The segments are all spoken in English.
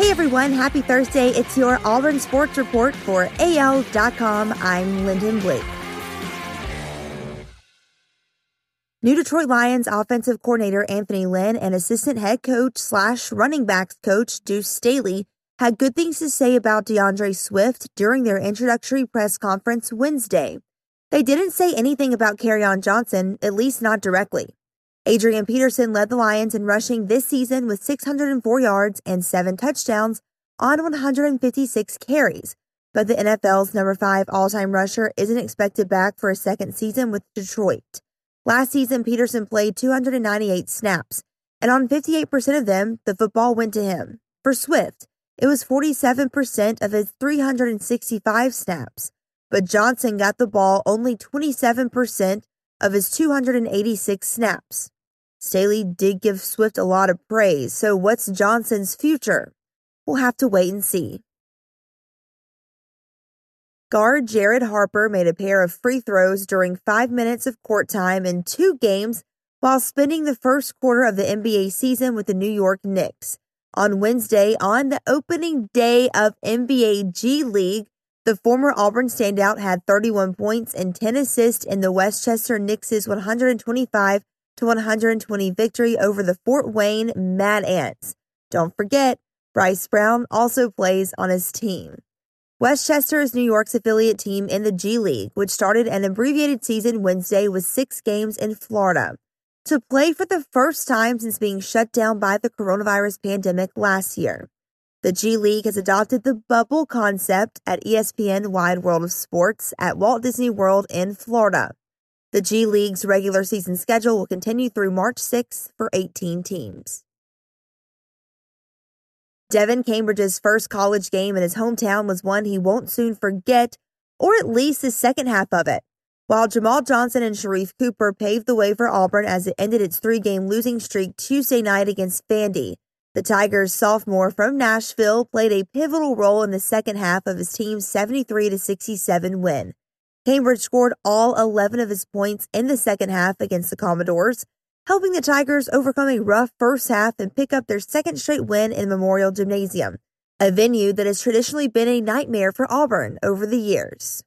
Hey everyone, happy Thursday. It's your Auburn Sports Report for AL.com. I'm Lyndon Blake. New Detroit Lions offensive coordinator Anthony Lynn and assistant head coach slash running backs coach Deuce Staley had good things to say about D'Andre Swift during their introductory press conference Wednesday. They didn't say anything about Kerryon Johnson, at least not directly. Adrian Peterson led the Lions in rushing this season with 604 yards and seven touchdowns on 156 carries, but the NFL's number five all time rusher isn't expected back for a second season with Detroit. Last season, Peterson played 298 snaps, and on 58% of them, the football went to him. For Swift, it was 47% of his 365 snaps, but Johnson got the ball only 27% of his 286 snaps. Staley did give Swift a lot of praise, so what's Johnson's future? We'll have to wait and see. Guard Jared Harper made a pair of free throws during five minutes of court time in two games while spending the first quarter of the NBA season with the New York Knicks. On Wednesday, on the opening day of NBA G League, the former Auburn standout had 31 points and 10 assists in the Westchester Knicks' 125 to 120 victory over the Fort Wayne Mad Ants. Don't forget, Bryce Brown also plays on his team. Westchester is New York's affiliate team in the G League, which started an abbreviated season Wednesday with six games in Florida. To play for the first time since being shut down by the coronavirus pandemic last year. The G League has adopted the bubble concept at ESPN Wide World of Sports at Walt Disney World in Florida. The G League's regular season schedule will continue through March 6 for 18 teams. Devan Cambridge's first college game in his hometown was one he won't soon forget, or at least the second half of it. While Jamal Johnson and Sharife Cooper paved the way for Auburn as it ended its three game losing streak Tuesday night against Vandy. The Tigers sophomore from Nashville played a pivotal role in the second half of his team's 73 67 win. Cambridge scored all 11 of his points in the second half against the Commodores, helping the Tigers overcome a rough first half and pick up their second straight win in Memorial Gymnasium, a venue that has traditionally been a nightmare for Auburn over the years.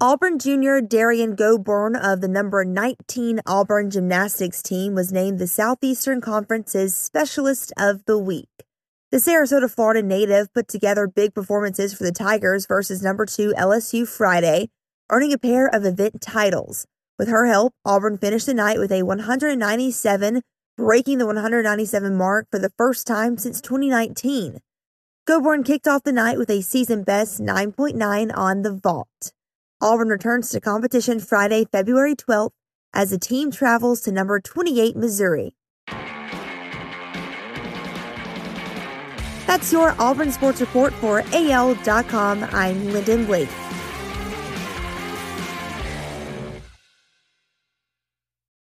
Auburn junior Derrian Gobourne of the number 19 Auburn gymnastics team was named the Southeastern Conference's Specialist of the Week. The Sarasota, Florida native put together big performances for the Tigers versus number 2 LSU Friday, earning a pair of event titles. With her help, Auburn finished the night with a 197, breaking the 197 mark for the first time since 2019. Gobourne kicked off the night with a season best 9.9 on the vault. Auburn returns to competition Friday, February 12th as the team travels to number 28 Missouri. That's your Auburn Sports Report for AL.com. I'm Lyndon Blake.